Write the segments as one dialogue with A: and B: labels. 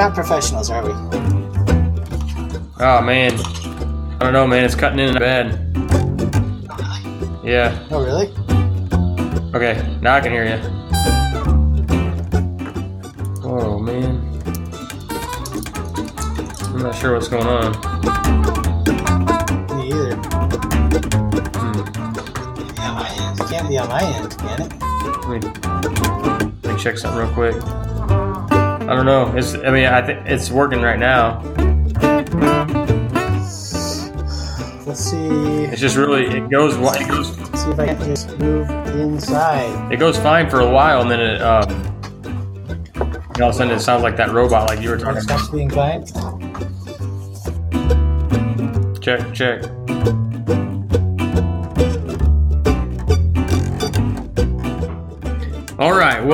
A: not professionals, are we?
B: Oh man, I don't know, man. It's cutting in bad. Yeah.
A: Oh, really?
B: Okay, now I can hear you. Oh man, I'm not sure what's going on.
A: Me either.
B: Hmm.
A: Yeah, my end. It can't be on my end, can it?
B: Let me, let me check something real quick. I don't know. It's. I mean, I think it's working right now.
A: Let's see.
B: It's just really. It goes. It goes.
A: Let's see if I can just move inside.
B: It goes fine for a while, and then it. Um, all of a sudden, it sounds like that robot, like you were
A: It
B: talking
A: stops
B: about.
A: being fine.
B: Check. Check.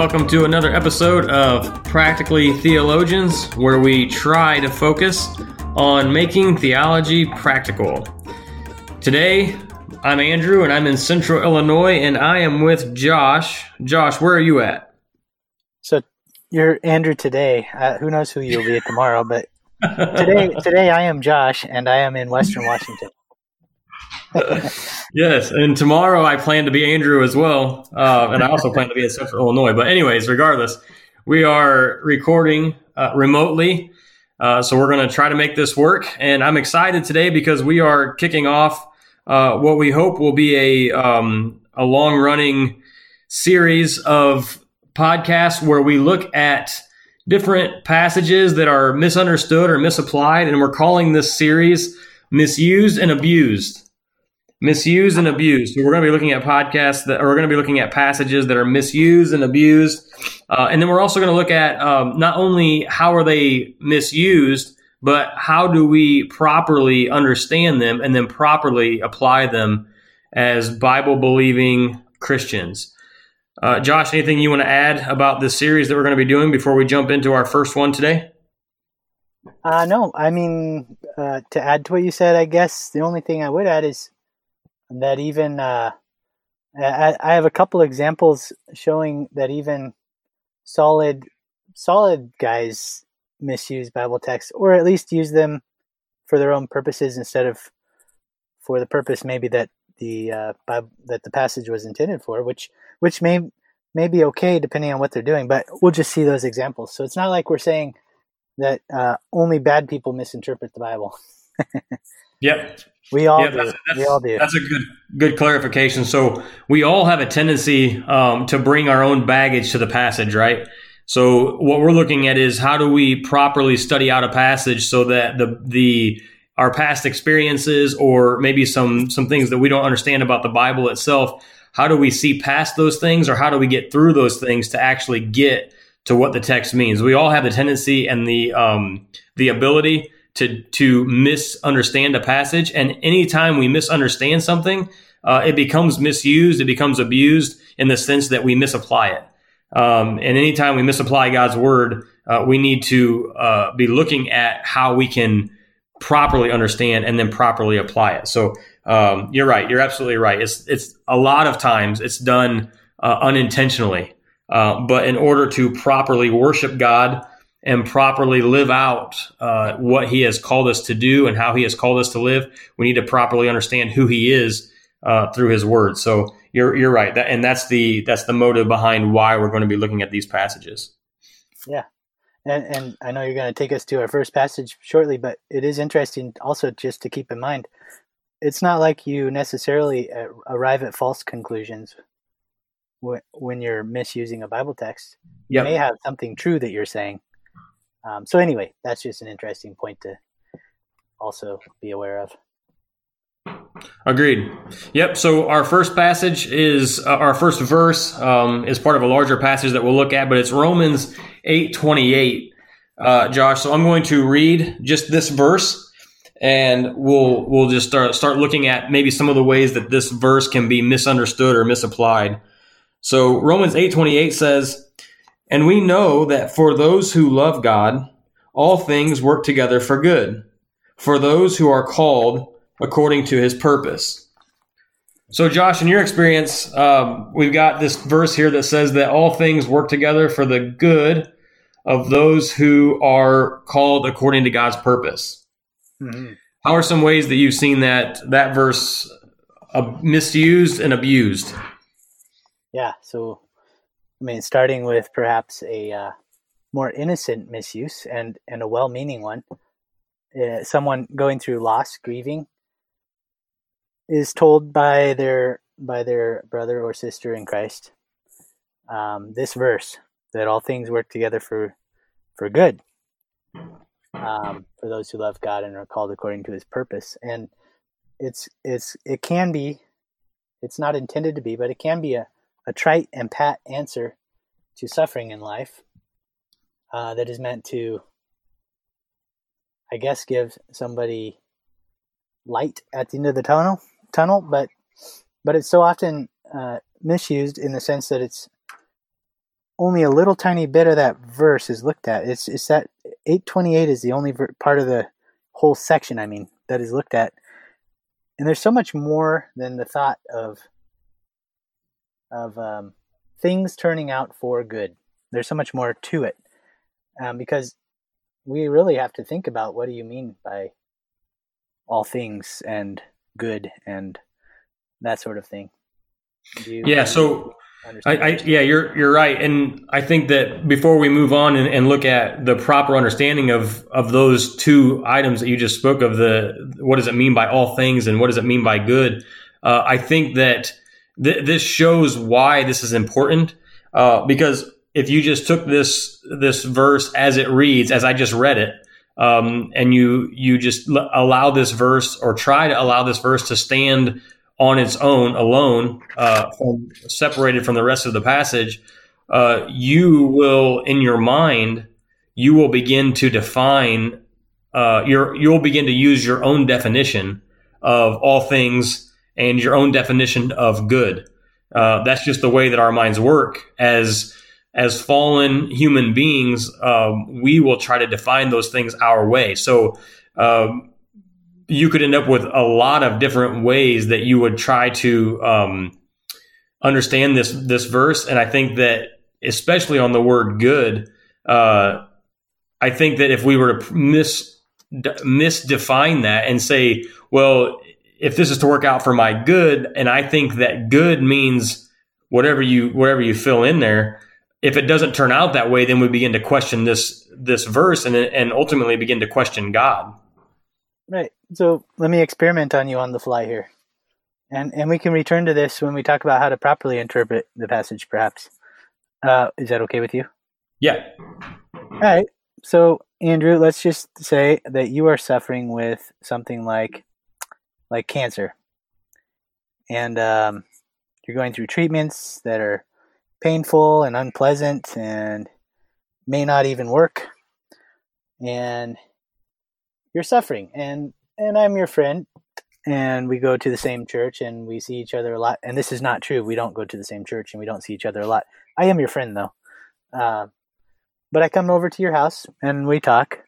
B: Welcome to another episode of Practically Theologians, where we try to focus on making theology practical. Today, I'm Andrew and I'm in Central Illinois, and I am with Josh. Josh, where are you at?
A: So you're Andrew today. Uh, who knows who you'll be tomorrow? But today, today I am Josh, and I am in Western Washington.
B: Yes, and tomorrow I plan to be Andrew as well, uh, and I also plan to be in Central Illinois. But anyways, regardless, we are recording uh, remotely, uh, so we're going to try to make this work. And I'm excited today because we are kicking off uh, what we hope will be a um, a long running series of podcasts where we look at different passages that are misunderstood or misapplied, and we're calling this series "Misused and Abused." Misused and abused. So we're going to be looking at podcasts that, we're going to be looking at passages that are misused and abused, uh, and then we're also going to look at um, not only how are they misused, but how do we properly understand them and then properly apply them as Bible believing Christians. Uh, Josh, anything you want to add about this series that we're going to be doing before we jump into our first one today?
A: Uh, no, I mean uh, to add to what you said, I guess the only thing I would add is that even uh, I, I have a couple examples showing that even solid solid guys misuse Bible texts, or at least use them for their own purposes instead of for the purpose maybe that the uh, Bible, that the passage was intended for, which which may may be okay depending on what they're doing. But we'll just see those examples. So it's not like we're saying that uh, only bad people misinterpret the Bible.
B: Yep.
A: We all
B: Yeah,
A: do.
B: that's- that's-
A: we all do.
B: That's a good good clarification. So we all have a tendency um, to bring our own baggage to the passage, right? So what we're looking at is how do we properly study out a passage so that the the our past experiences or maybe some some things that we don't understand about the Bible itself, how do we see past those things or how do we get through those things to actually get to what the text means? We all have the tendency and the um, the ability to to misunderstand a passage, and anytime we misunderstand something, uh, it becomes misused, it becomes abused in the sense that we misapply it. Um, and anytime we misapply God's word, uh, we need to uh, be looking at how we can properly understand and then properly apply it. So um, you're right. You're absolutely right. It's it's a lot of times it's done uh, unintentionally, uh, but in order to properly worship God and properly live out uh, what He has called us to do and how He has called us to live, we need to properly understand who He is uh, through His Word. So you're you're right, that, and that's the that's the motive behind why we're going to be looking at these passages.
A: Yeah, and, and I know you're going to take us to our first passage shortly, but it is interesting also just to keep in mind it's not like you necessarily uh, arrive at false conclusions when you're misusing a Bible text. You may have something true that you're saying. Um, so, anyway, that's just an interesting point to also be aware of.
B: agreed. Yep. So our first passage is uh, our first verse um, is part of a larger passage that we'll look at, but it's Romans eight twenty eight. Uh, Josh, so I'm going to read just this verse, and we'll we'll just start start looking at maybe some of the ways that this verse can be misunderstood or misapplied. So Romans 8:28 says, "And we know that for those who love God, all things work together for good, for those who are called according to his purpose." So Josh, in your experience, um, we've got this verse here that says that all things work together for the good of those who are called according to God's purpose. Mm-hmm. How are some ways that you've seen that that verse uh, misused and abused?
A: Yeah, so I mean, starting with perhaps a uh, more innocent misuse and and a well-meaning one, uh, someone going through loss, grieving, is told by their by their brother or sister in Christ um, this verse that all things work together for for good um, for those who love God and are called according to His purpose. And it's it's it can be, it's not intended to be, but it can be a, a trite and pat answer to suffering in life uh, that is meant to, I guess, give somebody light at the end of the tunnel. Tunnel, but but it's so often uh, misused in the sense that it's only a little tiny bit of that verse is looked at. It's it's that 828 is the only ver- part of the whole section. I mean, that is looked at, and there's so much more than the thought of of um, things turning out for good. There's so much more to it um, because we really have to think about what do you mean by all things and good and that sort of thing.
B: You, yeah. So I, I, yeah, you're you're right, and I think that before we move on and, and, look at the proper understanding of of those two items that you just spoke of, the what does it mean by all things and what does it mean by good? Uh, I think that th- this shows why this is important uh, because if you just took this this verse as it reads, as I just read it, um, and you you just l- allow this verse or try to allow this verse to stand on its own, alone, uh, from, separated from the rest of the passage, uh, you will, in your mind, you will begin to define uh, your, you'll begin to use your own definition of all things and your own definition of good. Uh, that's just the way that our minds work. As as fallen human beings, um, we will try to define those things our way. So. Um, you could end up with a lot of different ways that you would try to um, understand this this verse, and I think that especially on the word good, uh, I think that if we were to mis misdefine that and say, well, if this is to work out for my good, and I think that good means whatever you whatever you fill in there. If it doesn't turn out that way, then we begin to question this this verse and and ultimately begin to question God.
A: Right. So let me experiment on you on the fly here. And and we can return to this when we talk about how to properly interpret the passage, perhaps. Uh, is that okay with you?
B: Yeah.
A: All right. So Andrew, let's just say that you are suffering with something like like cancer, and um, you're going through treatments that are painful and unpleasant and may not even work, and you're suffering. And and I'm your friend. And we go to the same church and we see each other a lot. And this is not true. We don't go to the same church and we don't see each other a lot. I am your friend though. Uh, but I come over to your house and we talk.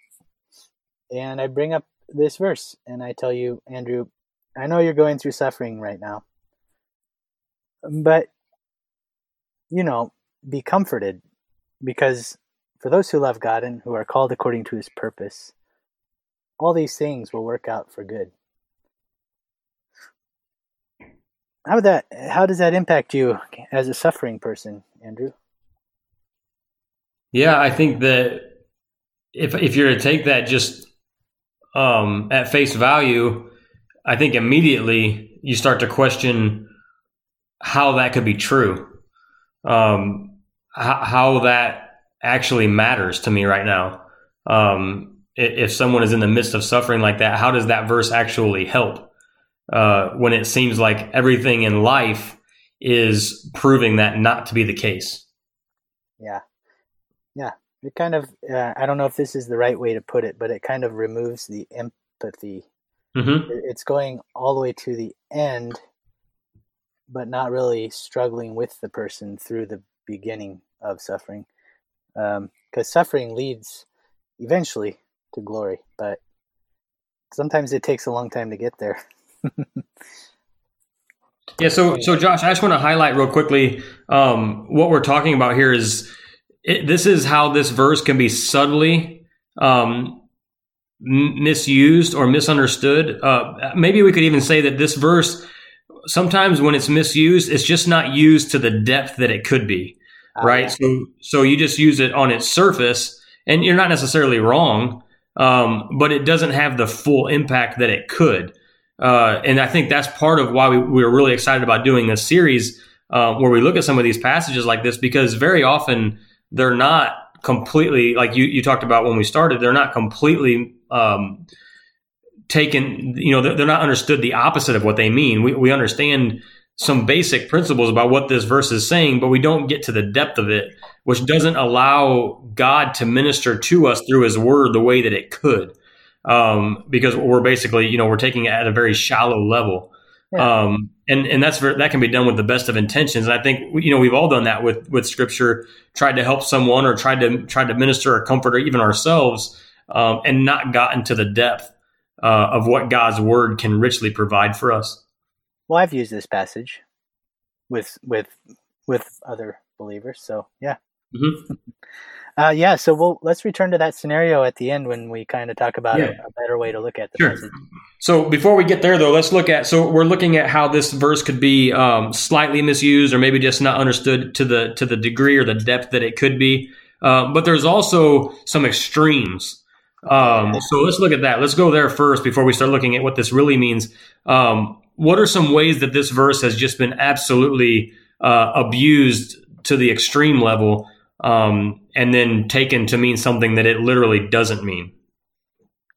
A: And I bring up this verse and I tell you Andrew I know you're going through suffering right now but you know be comforted because for those who love God and who are called according to his purpose all these things will work out for good. How that how does that impact you as a suffering person, Andrew?
B: Yeah, I think that if if you're to take that just um, at face value, I think immediately you start to question how that could be true, um, how, how, that actually matters to me right now. Um, if someone is in the midst of suffering like that, how does that verse actually help? Uh, when it seems like everything in life is proving that not to be the case.
A: Yeah. Yeah. It kind of, uh, I don't know if this is the right way to put it, but it kind of removes the empathy. Mm-hmm. It's going all the way to the end, but not really struggling with the person through the beginning of suffering. Because um, suffering leads eventually to glory, but sometimes it takes a long time to get there.
B: yeah. So, so Josh, I just want to highlight real quickly um, what we're talking about here is it, this is how this verse can be subtly um, misused or misunderstood. Uh, maybe we could even say that this verse, sometimes when it's misused, it's just not used to the depth that it could be. Uh, right. So, so you just use it on its surface, and you're not necessarily wrong, um, but it doesn't have the full impact that it could. Uh, and I think that's part of why we, we are really excited about doing this series uh, where we look at some of these passages like this because very often they're not completely like you, you talked about when we started they're not completely um, taken you know they're, they're, not understood the opposite of what they mean we, we understand some basic principles about what this verse is saying but we don't get to the depth of it which doesn't allow god to minister to us through his word the way that it could um, because we're basically you know we're taking it at a very shallow level yeah. Um, and and that's that can be done with the best of intentions. And I think you know we've all done that with with scripture, tried to help someone or tried to tried to minister or comfort or even ourselves, um, and not gotten to the depth uh, of what God's word can richly provide for us.
A: Well, I've used this passage with with with other believers, so yeah. Mm-hmm. Uh, yeah, so we'll let's return to that scenario at the end when we kind of talk about yeah. a, a, better way to look at the sure. message.
B: So before we get there, though, let's look at. So we're looking at how this verse could be um, slightly misused, or maybe just not understood to the to the degree or the depth that it could be. Um, but there's also some extremes. Um, so let's look at that. Let's go there first before we start looking at what this really means. Um, what are some ways that this verse has just been absolutely uh, abused to the extreme level? um, and then taken to mean something that it literally doesn't mean.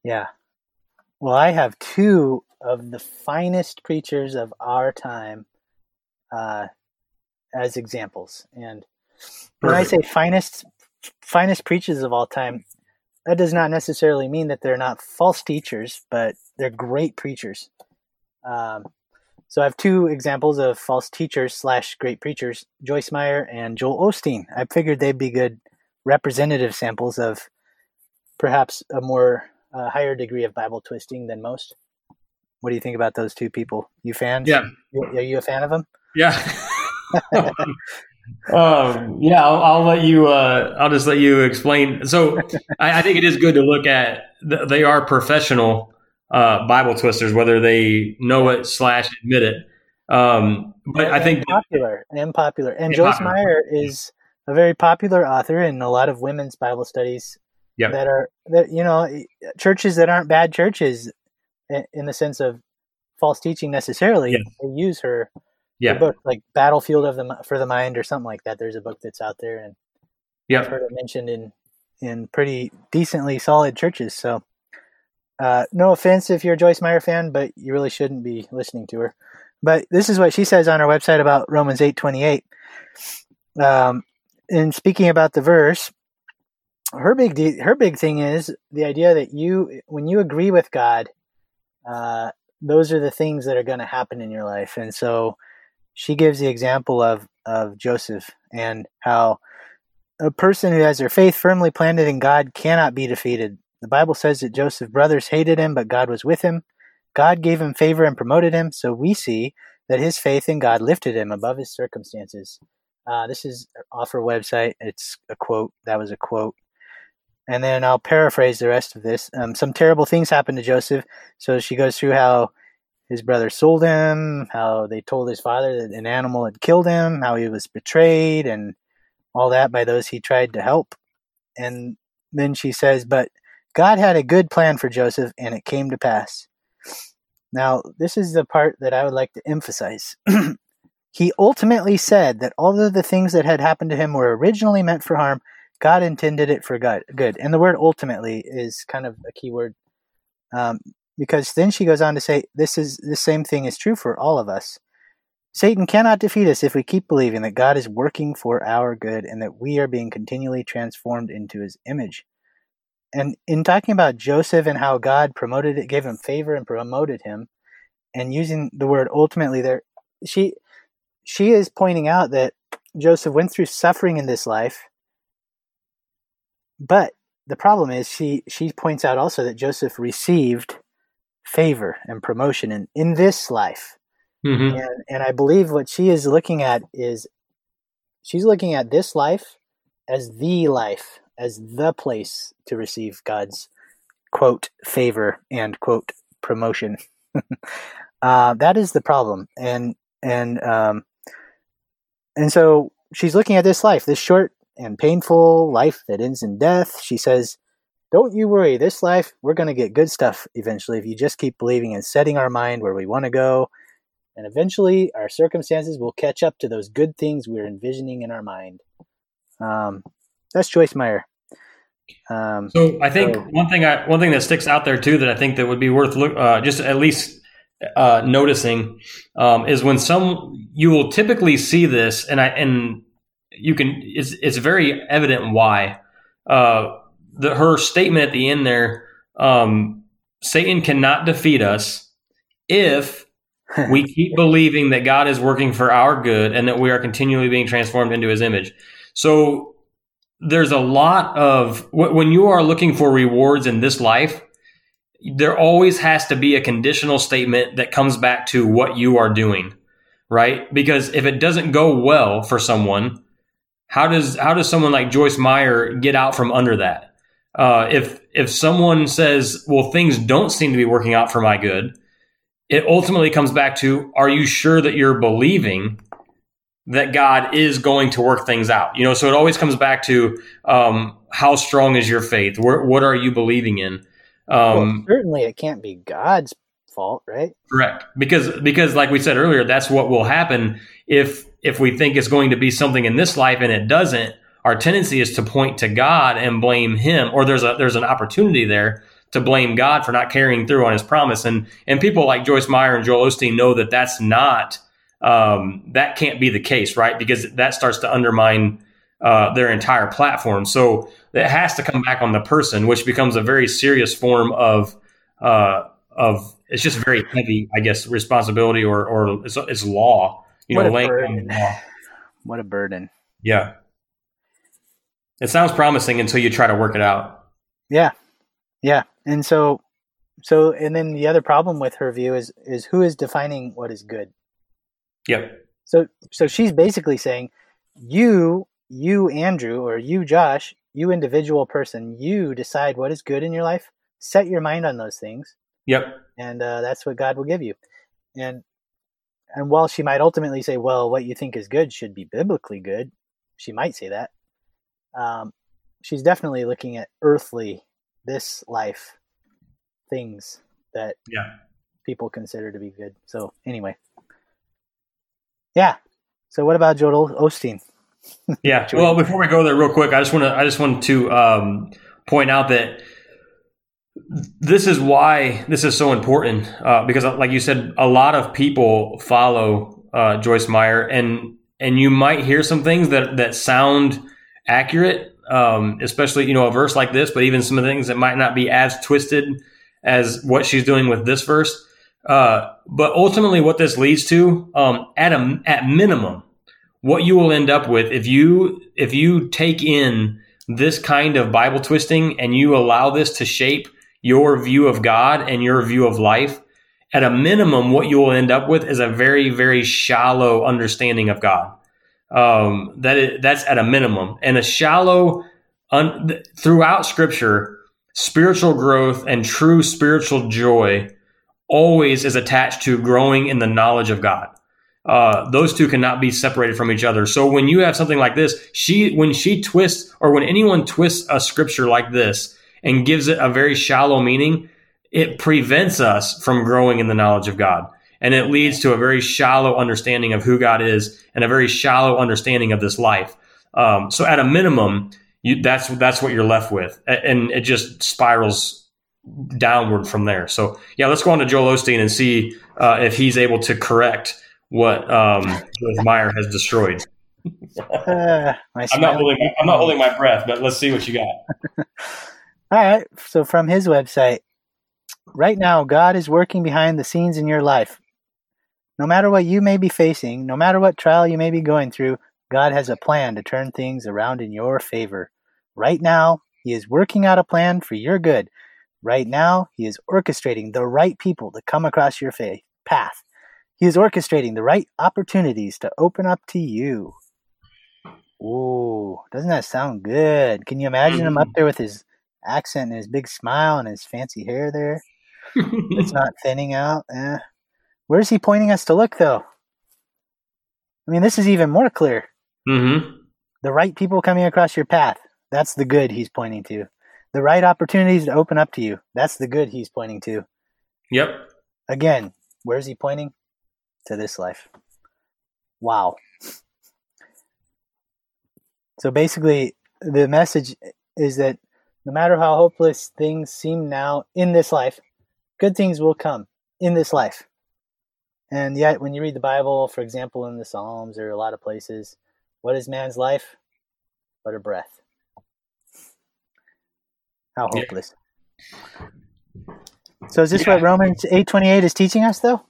A: Yeah. Well, I have two of the finest preachers of our time uh, as examples, and when Perfect. I say finest, finest preachers of all time, that does not necessarily mean that they're not false teachers, but they're great preachers. Um, so I have two examples of false teachers slash great preachers, Joyce Meyer and Joel Osteen. I figured they'd be good representative samples of perhaps a more uh, higher degree of Bible twisting than most. What do you think about those two people? You fans?
B: Yeah.
A: are you a fan of them?
B: Yeah. um, yeah, I'll, I'll, let you. Uh, I'll just let you explain. So, I, I, think it is good to look at. They are professional uh, Bible twisters, whether they know it slash admit it. Um, but and, I think
A: popular and popular. And Joyce popular. Meyer is a very popular author in a lot of women's Bible studies yep. that are that you know churches that aren't bad churches in the sense of false teaching necessarily. They use her, yeah. book like Battlefield of the for the Mind or something like that. There's a book that's out there, and
B: yeah,
A: I've heard it mentioned in in pretty decently solid churches. So uh, no offense if you're a Joyce Meyer fan, but you really shouldn't be listening to her. But this is what she says on her website about Romans eight twenty eight. Um, in speaking about the verse, her big de- her big thing is the idea that you when you agree with God, uh, those are the things that are going to happen in your life, and so she gives the example of of Joseph and how a person who has their faith firmly planted in God cannot be defeated. The Bible says that Joseph's brothers hated him, but God was with him. God gave him favor and promoted him, so we see that his faith in God lifted him above his circumstances. Uh, this is off her website. It's a quote. That was a quote. And then I'll paraphrase the rest of this. Um, some terrible things happened to Joseph. So she goes through how his brother sold him, how they told his father that an animal had killed him, how he was betrayed, and all that by those he tried to help. And then she says, But God had a good plan for Joseph, and it came to pass. Now, this is the part that I would like to emphasize. he ultimately said that although the things that had happened to him were originally meant for harm. God intended it for good. Good, and the word "ultimately" is kind of a key word um, because then she goes on to say, "This is the same thing is true for all of us." Satan cannot defeat us if we keep believing that God is working for our good and that we are being continually transformed into His image and in talking about Joseph and how God promoted it, gave him favor and promoted him, and using the word ultimately there, she she is pointing out that Joseph went through suffering in this life, but the problem is she she points out also that Joseph received favor and promotion in, in this life. Mm-hmm. And, and I believe what she is looking at is she's looking at this life as the life, as the place to receive God's quote favor and quote promotion. uh, that is the problem, and and um, and so she's looking at this life, this short and painful life that ends in death. She says, "Don't you worry. This life, we're going to get good stuff eventually if you just keep believing and setting our mind where we want to go." And eventually, our circumstances will catch up to those good things we're envisioning in our mind. Um, that's Joyce Meyer.
B: Um, so I think so, one thing I, one thing that sticks out there too that I think that would be worth look, uh, just at least uh, noticing um, is when some you will typically see this, and I and you can it's it's very evident why uh, the her statement at the end there. Um, Satan cannot defeat us if we keep believing that God is working for our good and that we are continually being transformed into His image. So there's a lot of when you are looking for rewards in this life there always has to be a conditional statement that comes back to what you are doing right because if it doesn't go well for someone how does how does someone like joyce meyer get out from under that uh, if if someone says well things don't seem to be working out for my good it ultimately comes back to are you sure that you're believing that God is going to work things out. You know, so it always comes back to um, how strong is your faith? Where, what are you believing in?
A: Um, well, certainly, it can't be God's fault, right?
B: Correct, because because like we said earlier, that's what will happen if if we think it's going to be something in this life and it doesn't. Our tendency is to point to God and blame Him, or there's a there's an opportunity there to blame God for not carrying through on His promise. And and people like Joyce Meyer and Joel Osteen know that that's not um, that can't be the case, right? Because that starts to undermine uh, their entire platform. So it has to come back on the person, which becomes a very serious form of uh, of it's just very heavy, I guess, responsibility or or it's, it's law. You what know, laying law.
A: What a burden.
B: Yeah. It sounds promising until you try to work it out.
A: Yeah. Yeah. And so so and then the other problem with her view is is who is defining what is good?
B: Yep.
A: So so she's basically saying you you Andrew or you Josh, you individual person, you decide what is good in your life. Set your mind on those things.
B: Yep.
A: And uh, that's what God will give you. And and while she might ultimately say, well, what you think is good should be biblically good, she might say that. Um, she's definitely looking at earthly, this life things that
B: yeah.
A: people consider to be good. So anyway. Yeah. So what about Joel Osteen?
B: yeah. Well, before we go there, real quick, I just want to I just want to um, point out that this is why this is so important uh, because, like you said, a lot of people follow uh, Joyce Meyer, and and you might hear some things that that sound accurate, um, especially you know a verse like this, but even some of the things that might not be as twisted as what she's doing with this verse. Uh, but ultimately, what this leads to, um, at a at minimum, what you will end up with if you if you take in this kind of Bible twisting and you allow this to shape your view of God and your view of life, at a minimum, what you will end up with is a very very shallow understanding of God. Um, that is, that's at a minimum, and a shallow un, throughout Scripture, spiritual growth and true spiritual joy always is attached to growing in the knowledge of God. Uh, those two cannot be separated from each other. So when you have something like this, she when she twists or when anyone twists a scripture like this and gives it a very shallow meaning, it prevents us from growing in the knowledge of God. And it leads to a very shallow understanding of who God is and a very shallow understanding of this life. Um, so at a minimum, you, that's that's what you're left with, and it just spirals downward from there. So yeah, let's go on to Joel Osteen and see uh, if he's able to correct what um, Meyer has destroyed. uh, I'm not holding. I'm not holding my breath, but let's see what you got.
A: All right. So from his website, right now, God is working behind the scenes in your life. No matter what you may be facing, no matter what trial you may be going through, God has a plan to turn things around in your favor. Right now, He is working out a plan for your good. Right now, He is orchestrating the right people to come across your faith, path. He is orchestrating the right opportunities to open up to you. Ooh, doesn't that sound good? Can you imagine him up
B: Mhm.
A: there with his accent and his big smile and his fancy hair there? It's not thinning out. Eh. Where's he pointing us to look, though? I mean, this is even more clear.
B: mm-hmm.
A: The right people coming across your path. That's the good he's pointing to. The right opportunities to open up to you. That's the good he's pointing to.
B: Yep.
A: Again, where's he pointing? To this life. Wow. So basically, the message is that no matter how hopeless things seem now in this life, good things will come in this life. And yet, when you read the Bible, for example, in the Psalms or a lot of places, what is man's life? But a breath. How
B: Yeah.
A: hopeless. So is this
B: Yeah.
A: what Romans 8:28 is teaching us though?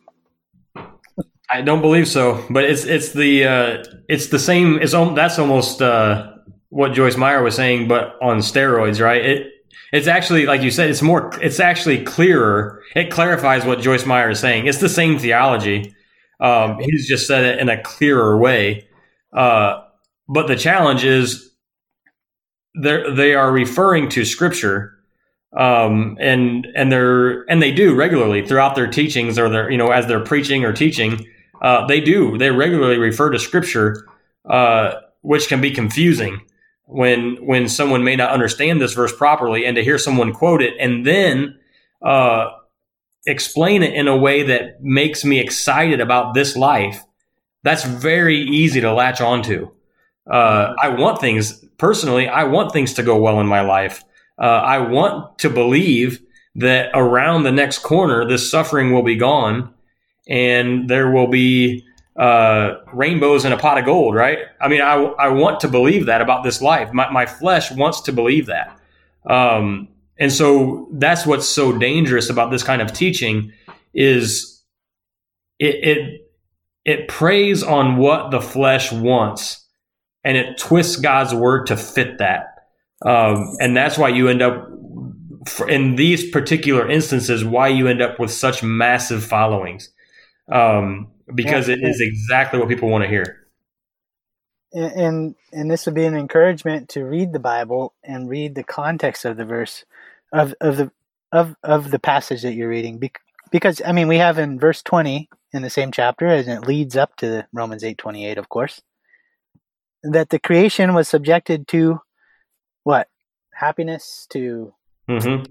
B: I don't believe so, but it's it's the uh, it's the same. It's that's almost uh, what Joyce Meyer was saying, but on steroids, right? It it's actually like you said, it's more. It's actually clearer. It clarifies what Joyce Meyer is saying. It's the same theology. Um, he's just said it in a clearer way. Uh, but the challenge is they are referring to Scripture um, and and they're and they do regularly throughout their teachings or their you know as they're preaching or teaching uh, they do they regularly refer to scripture uh, which can be confusing when when someone may not understand this verse properly and to hear someone quote it and then uh, explain it in a way that makes me excited about this life that's very easy to latch onto. Uh, i want things personally i want things to go well in my life. Uh, I want to believe that around the next corner, this suffering will be gone and there will be uh, rainbows in a pot of gold, right? I mean, I, I want to believe that about this life. My, my flesh wants to believe that. Um, and so that's what's so dangerous about this kind of teaching is it, it, it preys on what the flesh wants and it twists God's word to fit that. Um, and that's why you end up in these particular instances why you end up with such massive followings um, because
A: Yeah.
B: it is exactly what people want to hear.
A: And, and this would be an encouragement to read the Bible and read the context of the verse of of the of of the passage that you're reading. Bec- because I mean we have in verse 20 in the same chapter and it leads up to Romans 8:28 of course that the creation was subjected to what? Happiness to
B: hmm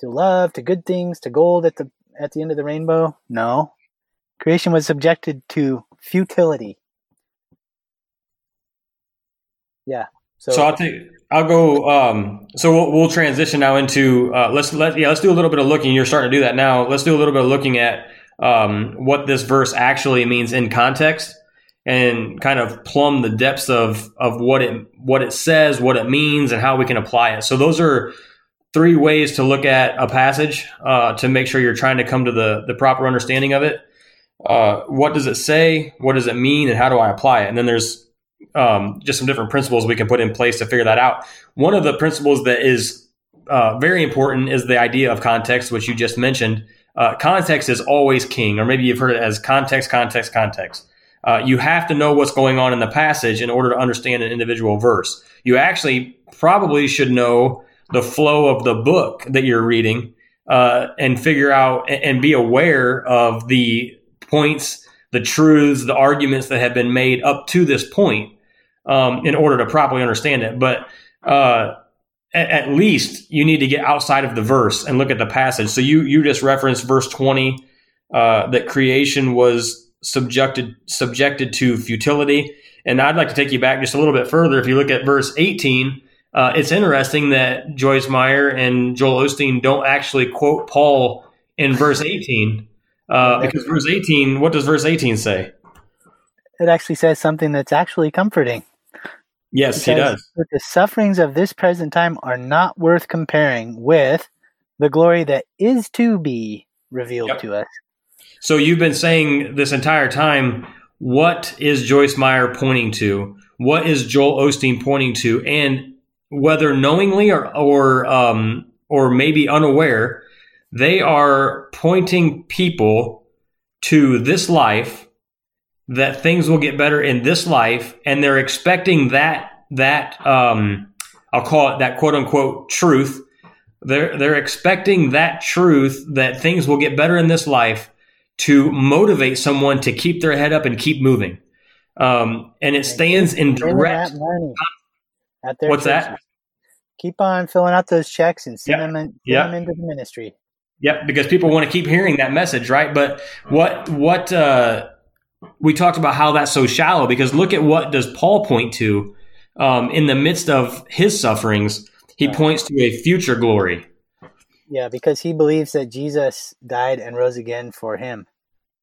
A: to love to good things to gold at the at the end of the rainbow? No creation was subjected to futility yeah so,
B: so, i'll take i'll go um, so we'll, we'll transition now into uh, let's let yeah let's do a little bit of looking you're starting to do that now let's do a little bit of looking at um, what this verse actually means in context and kind of plumb the depths of of what it what it says, what it means, and how we can apply it. So those are three ways to look at a passage uh, to make sure you're trying to come to the the proper understanding of it. Uh, what does it say? What does it mean? And how do I apply it? And then there's um, just some different principles we can put in place to figure that out. One of the principles that is uh, very important is the idea of context, which you just mentioned. Uh, context is always king, or maybe you've heard it as context, context, context. Uh, you have to know what's going on in the passage in order to understand an individual verse. You actually probably should know the flow of the book that you're reading uh, and figure out and, and be aware of the points, the truths, the arguments that have been made up to this point um, in order to properly understand it. But uh, at, at least you need to get outside of the verse and look at the passage. So you you just referenced verse 20 uh, that creation was subjected subjected to futility. And I'd like to take you back just a little bit further. If you look at verse 18, uh, it's interesting that Joyce Meyer and Joel Osteen don't actually quote Paul in verse 18. Uh, because verse 18, what does verse 18 say?
A: it actually says something that's actually comforting
B: Yes, he does.
A: the sufferings of this present time are not worth comparing with the glory that is to be revealed
B: Yep.
A: to us.
B: So you've been saying this entire time, what is Joyce Meyer pointing to? What is Joel Osteen pointing to? And whether knowingly or or um, or maybe unaware, they are pointing people to this life that things will get better in this life, and they're expecting that that um, I'll call it that quote unquote truth. They're they're expecting that truth that things will get better in this life to motivate someone to keep their head up and keep moving. Um, and it stands in direct.
A: At their
B: what's churches. that?
A: Keep on filling out those checks and send them, in, yep. them into the ministry.
B: Yep, because people want to keep hearing that message, right? But what what uh, we talked about how that's so shallow because look at what does Paul point to um, in the midst of his sufferings. He right. points to a future glory.
A: Yeah, because he believes that Jesus died and rose again for him.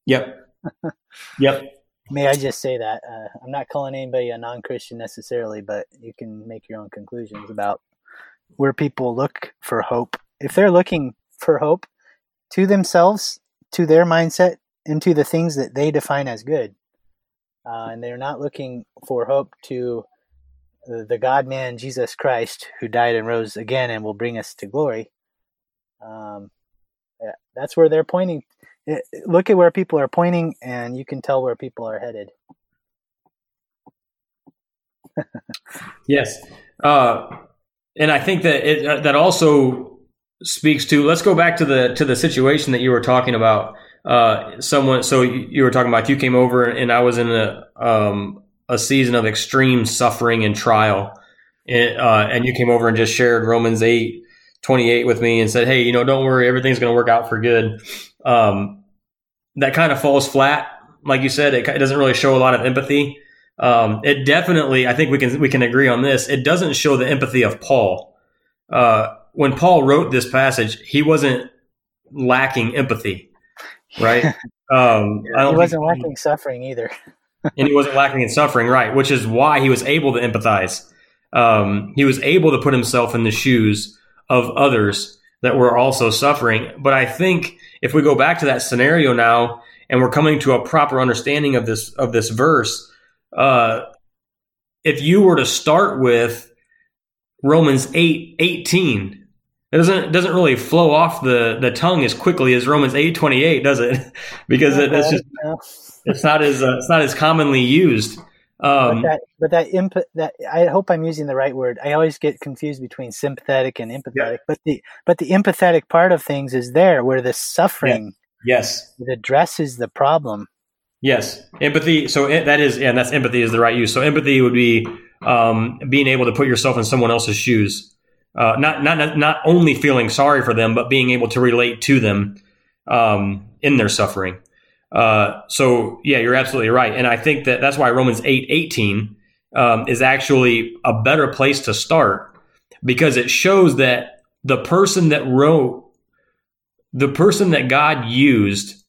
B: Yep. yep.
A: May I just say that uh, I'm not calling anybody a non-Christian necessarily, but you can make your own conclusions about where people look for hope. If they're looking for hope to themselves, to their mindset, and to the things that they define as good, uh, and they're not looking for hope to the God man Jesus Christ who died and rose again and will bring us to glory. Um, yeah, that's where they're pointing. Look at where people are pointing and you can tell where people are headed.
B: Yes. Uh, and i think that it, uh, that also speaks to let's go back to the to the situation that you were talking about uh, someone so you, were talking about you came over and i was in a um, a season of extreme suffering and trial it, uh, and you came over and just shared romans 8 28 with me and said hey you know don't worry everything's going to work out for good um, that kind of falls flat. Like you said, it, it doesn't really show a lot of empathy. Um, it definitely, I think we can we can agree on this. It doesn't show the empathy of Paul. Uh, when Paul wrote this passage, he wasn't lacking empathy, right?
A: Um, he wasn't lacking he, suffering either,
B: and he wasn't lacking in suffering, right? Which is why he was able to empathize. Um, he was able to put himself in the shoes of others that were also suffering. But I think if we go back to that scenario now and we're coming to a proper understanding of this of this verse, uh, if you were to start with Romans 8 18, it doesn't it doesn't really flow off the, the tongue as quickly as Romans 8 28, does it? because it, it's just it's not as uh, it's not as commonly used.
A: Um, but that, but that input that I hope I'm using the right word. I always get confused between sympathetic and empathetic. Yeah. But the but the empathetic part of things is there where the suffering
B: yes
A: it addresses the problem.
B: Yes, empathy. So that is, and that's empathy is the right use. So empathy would be um, being able to put yourself in someone else's shoes, uh, not not not only feeling sorry for them, but being able to relate to them um, in their suffering. Uh, so yeah, you're absolutely right, and I think that that's why Romans eight eighteen um, is actually a better place to start because it shows that the person that wrote, the person that God used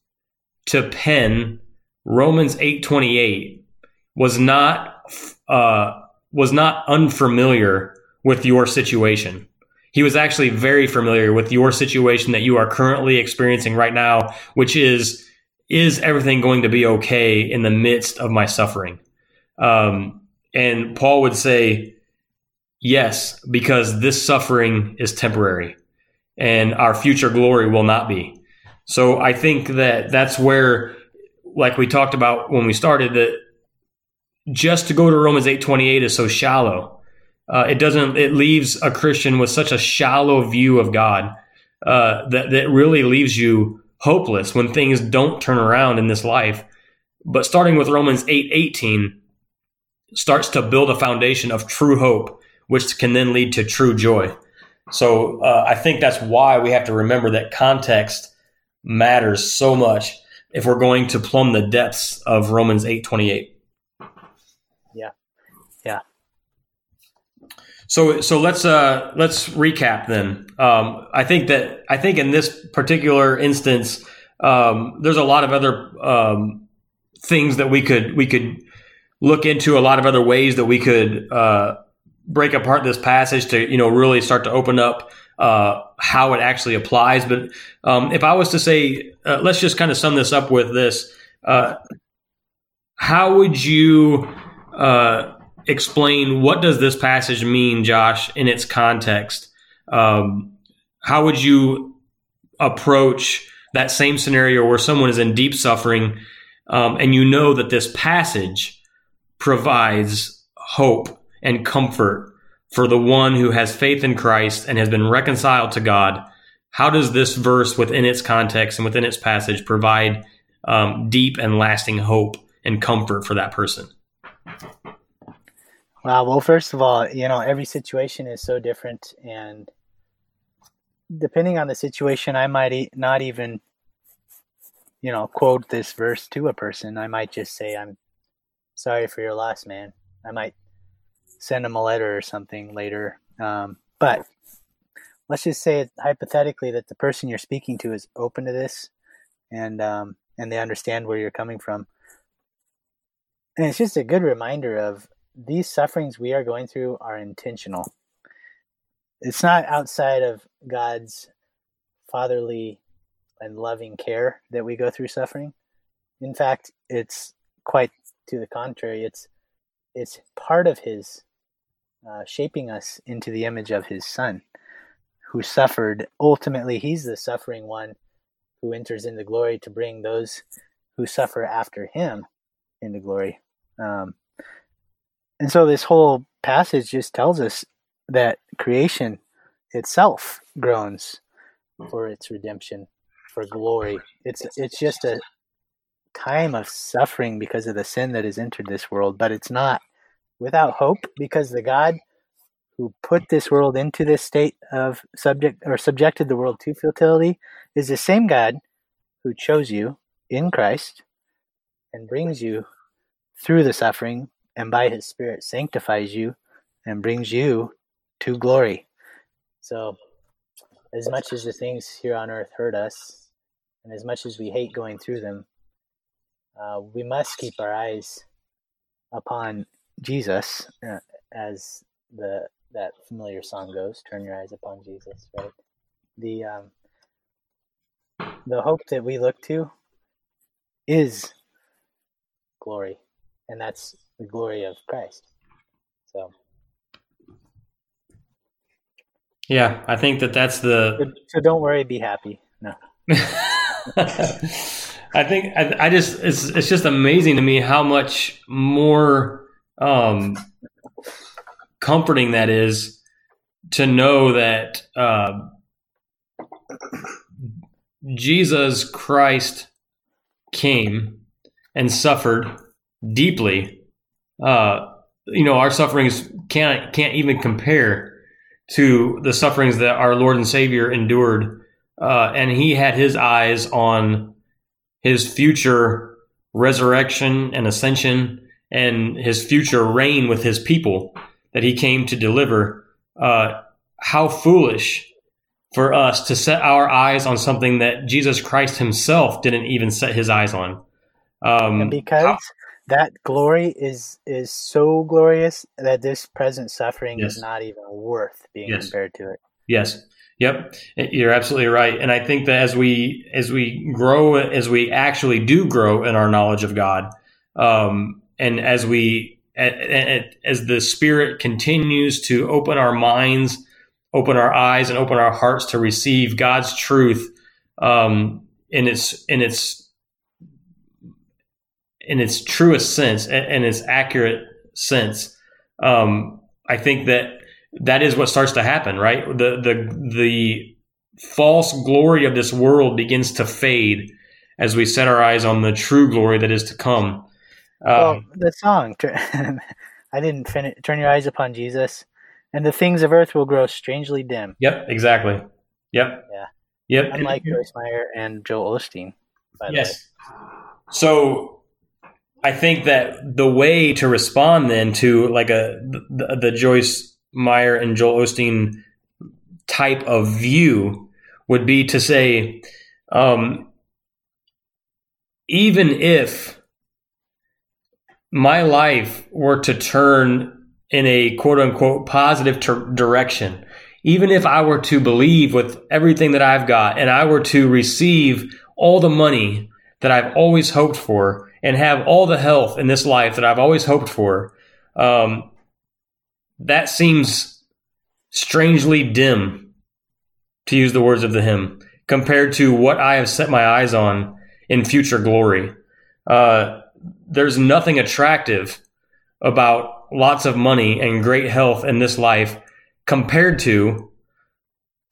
B: to pen Romans eight twenty eight was not uh, was not unfamiliar with your situation. He was actually very familiar with your situation that you are currently experiencing right now, which is is everything going to be okay in the midst of my suffering? Um, and Paul would say, yes, because this suffering is temporary and our future glory will not be. So I think that that's where, like we talked about when we started, that just to go to Romans 8:28 is so shallow. Uh, it doesn't. It leaves a Christian with such a shallow view of God uh, that that really leaves you hopeless when things don't turn around in this life. But starting with Romans 8 18 starts to build a foundation of true hope, which can then lead to true joy. So uh, I think that's why we have to remember that context matters so much if we're going to plumb the depths of Romans 8 28. So so let's uh let's recap then. Um, I think that I think in this particular instance, um, there's a lot of other um, things that we could we could look into. A lot of other ways that we could uh, break apart this passage to you know really start to open up uh, how it actually applies. But um, if I was to say, uh, let's just kind of sum this up with this: uh, How would you uh, explain what does this passage mean, Josh, in its context? Um, how would you approach that same scenario where someone is in deep suffering um, and you know that this passage provides hope and comfort for the one who has faith in Christ and has been reconciled to God, how does this verse within its context and within its passage provide um, deep and lasting hope and comfort for that person?
A: Wow. Well, first of all, you know, every situation is so different. And depending on the situation, I might not even, you know, quote this verse to a person. I might just say, I'm sorry for your loss, man. I might send them a letter or something later. Um, but let's just say hypothetically that the person you're speaking to is open to this and um, and they understand where you're coming from. And it's just a good reminder of these sufferings we are going through are intentional. It's not outside of God's fatherly and loving care that we go through suffering. In fact, it's quite to the contrary. It's it's part of His uh, shaping us into the image of his son who suffered. Ultimately, he's the suffering one who enters into glory to bring those who suffer after him into glory. Um, and so this whole passage just tells us that creation itself groans hmm. for its redemption, for glory. It's it's just a time of suffering because of the sin that has entered this world, but it's not without hope because the God who put this world into this state of subject or subjected the world to futility is the same God who chose you in Christ and brings you through the suffering and by his spirit sanctifies you and brings you to glory. So as much as the things here on earth hurt us and as much as we hate going through them, uh, we must keep our eyes upon Jesus uh, as the that familiar song goes, "Turn your eyes upon Jesus." Right. The um, the hope that we look to is glory, and that's the glory of Christ. So.
B: Yeah, I think that that's the.
A: So, so don't worry, be happy. No.
B: I think I, I, just it's it's just amazing to me how much more um, comforting that is to know that uh, Jesus Christ came and suffered deeply. Uh, you know, our sufferings can't can't even compare to the sufferings that our Lord and Savior endured, uh, and He had His eyes on His future resurrection and ascension, and His future reign with His people that he came to deliver, uh, how foolish for us to set our eyes on something that Jesus Christ himself didn't even set his eyes on.
A: Um, because that glory is is so glorious that this present suffering yes. is not even worth being yes. compared to it.
B: Yes. Yep, you're absolutely right, and I think that as we as we grow, as we actually do grow in our knowledge of God, um, and as we as the Spirit continues to open our minds, open our eyes, and open our hearts to receive God's truth um, in its in its in its truest sense and its accurate sense. Um, I think that that is what starts to happen, right? The the the false glory of this world begins to fade as we set our eyes on the true glory that is to come.
A: Um, well, the song, I didn't finish. Turn your eyes upon Jesus, and the things of earth will grow strangely dim.
B: Yep, exactly. Yep.
A: Yeah.
B: Yep.
A: Unlike Joyce Meyer and Joel Osteen.
B: yes. So I think that the way to respond then to like a the, the Joyce Meyer and Joel Osteen type of view would be to say, um, even if my life were to turn in a quote unquote positive ter- direction, even if I were to believe with everything that I've got and I were to receive all the money that I've always hoped for and have all the health in this life that I've always hoped for, um, that seems strangely dim, to use the words of the hymn, compared to what I have set my eyes on in future glory. Uh, there's nothing attractive about lots of money and great health in this life compared to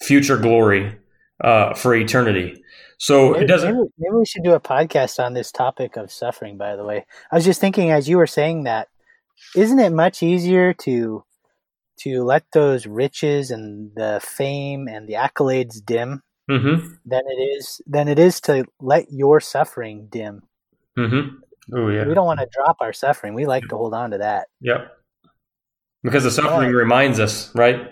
B: future glory uh, for eternity. So
A: maybe,
B: it doesn't.
A: Maybe, maybe, we should do a podcast on this topic of suffering. By the way, I was just thinking as you were saying that, isn't it much easier to to let those riches and the fame and the accolades dim
B: mm-hmm.
A: than it is than it is to let your suffering dim.
B: Mm-hmm. Oh yeah.
A: We don't want to drop our suffering. We like to hold on to that.
B: Yep. Because the suffering reminds us, right?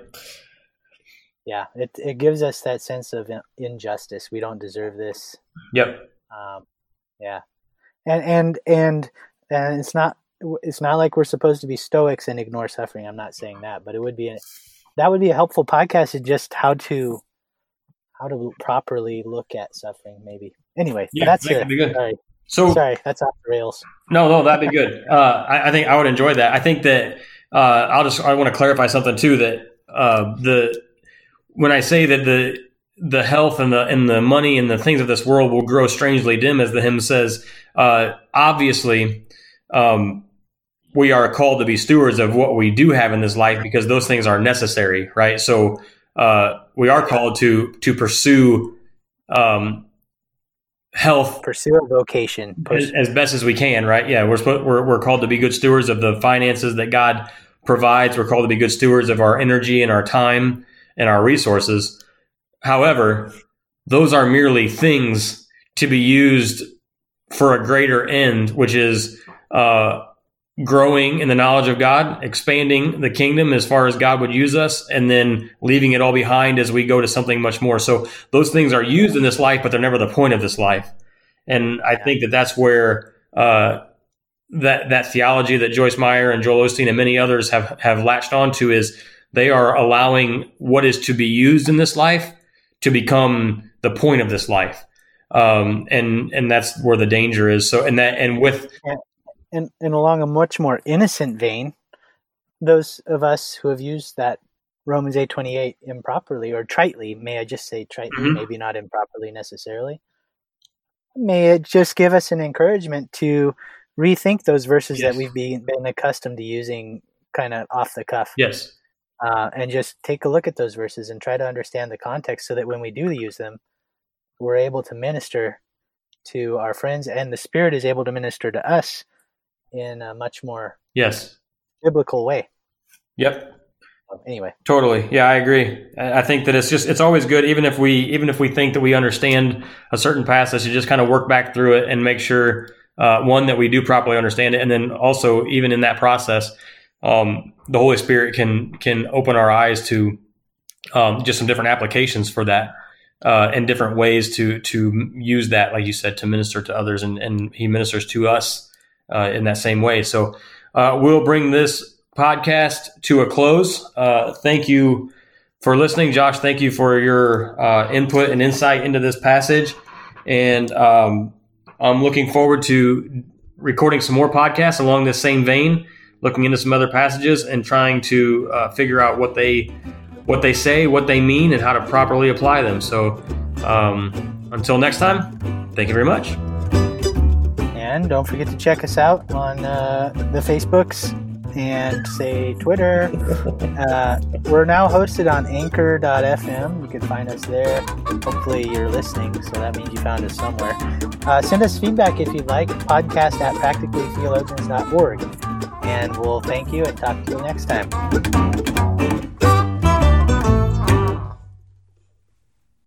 A: Yeah, it it gives us that sense of injustice. We don't deserve this.
B: Yep.
A: Um, yeah, and and and and it's not it's not like we're supposed to be stoics and ignore suffering. I'm not saying that, but it would be a, that would be a helpful podcast. Is just how to how to properly look at suffering. Maybe anyway. Yeah, that's
B: that
A: it.
B: Sorry. So
A: sorry, that's off the rails.
B: No, no, that'd be good. Uh, I, I, think I would enjoy that. I think that uh, I'll just I want to clarify something too that uh, the when I say that the the health and the and the money and the things of this world will grow strangely dim, as the hymn says. Uh, obviously, um, we are called to be stewards of what we do have in this life because those things are necessary, right? So uh, we are called to to pursue um, health,
A: pursue a vocation
B: as, as, best as we can, right? Yeah, we're, we're we're called to be good stewards of the finances that God provides. We're called to be good stewards of our energy and our time and our resources. However, those are merely things to be used for a greater end, which is uh, growing in the knowledge of God, expanding the kingdom as far as God would use us, and then leaving it all behind as we go to something much more. So those things are used in this life, but they're never the point of this life. And I think that that's where uh, that that theology that Joyce Meyer and Joel Osteen and many others have have latched onto is they are allowing what is to be used in this life to become the point of this life. Um, and and that's where the danger is. So and that and with
A: and, and along a much more innocent vein, those of us who have used that Romans eight twenty eight improperly or tritely, may I just say tritely, mm-hmm. maybe not improperly necessarily, may it just give us an encouragement to rethink those verses yes. that we've been, been accustomed to using kind of off the cuff.
B: Yes.
A: Uh, and just take a look at those verses and try to understand the context so that when we do use them, we're able to minister to our friends and the Spirit is able to minister to us in a much more
B: yes
A: biblical way.
B: Yep.
A: Anyway,
B: totally. Yeah, I agree. I think that it's just it's always good, even if we even if we think that we understand a certain passage, to just kind of work back through it and make sure uh, one that we do properly understand it, and then also even in that process, um, the Holy Spirit can can open our eyes to um, just some different applications for that uh, and different ways to to use that, like you said, to minister to others, and, and He ministers to us uh, in that same way. So uh, we'll bring this podcast to a close. Uh, thank you for listening, Josh. Thank you for your uh, input and insight into this passage, and um, I'm looking forward to recording some more podcasts along this same vein, looking into some other passages and trying to uh, figure out what they what they say, what they mean, and how to properly apply them. So um, until next time, thank you very much.
A: And don't forget to check us out on uh, the Facebooks and say Twitter. Uh, we're now hosted on anchor.fm. You can find us there. Hopefully, you're listening, so that means you found us somewhere. Uh, send us feedback if you'd like. Podcast at practicallytheologians.org. And we'll thank you and talk to you next time.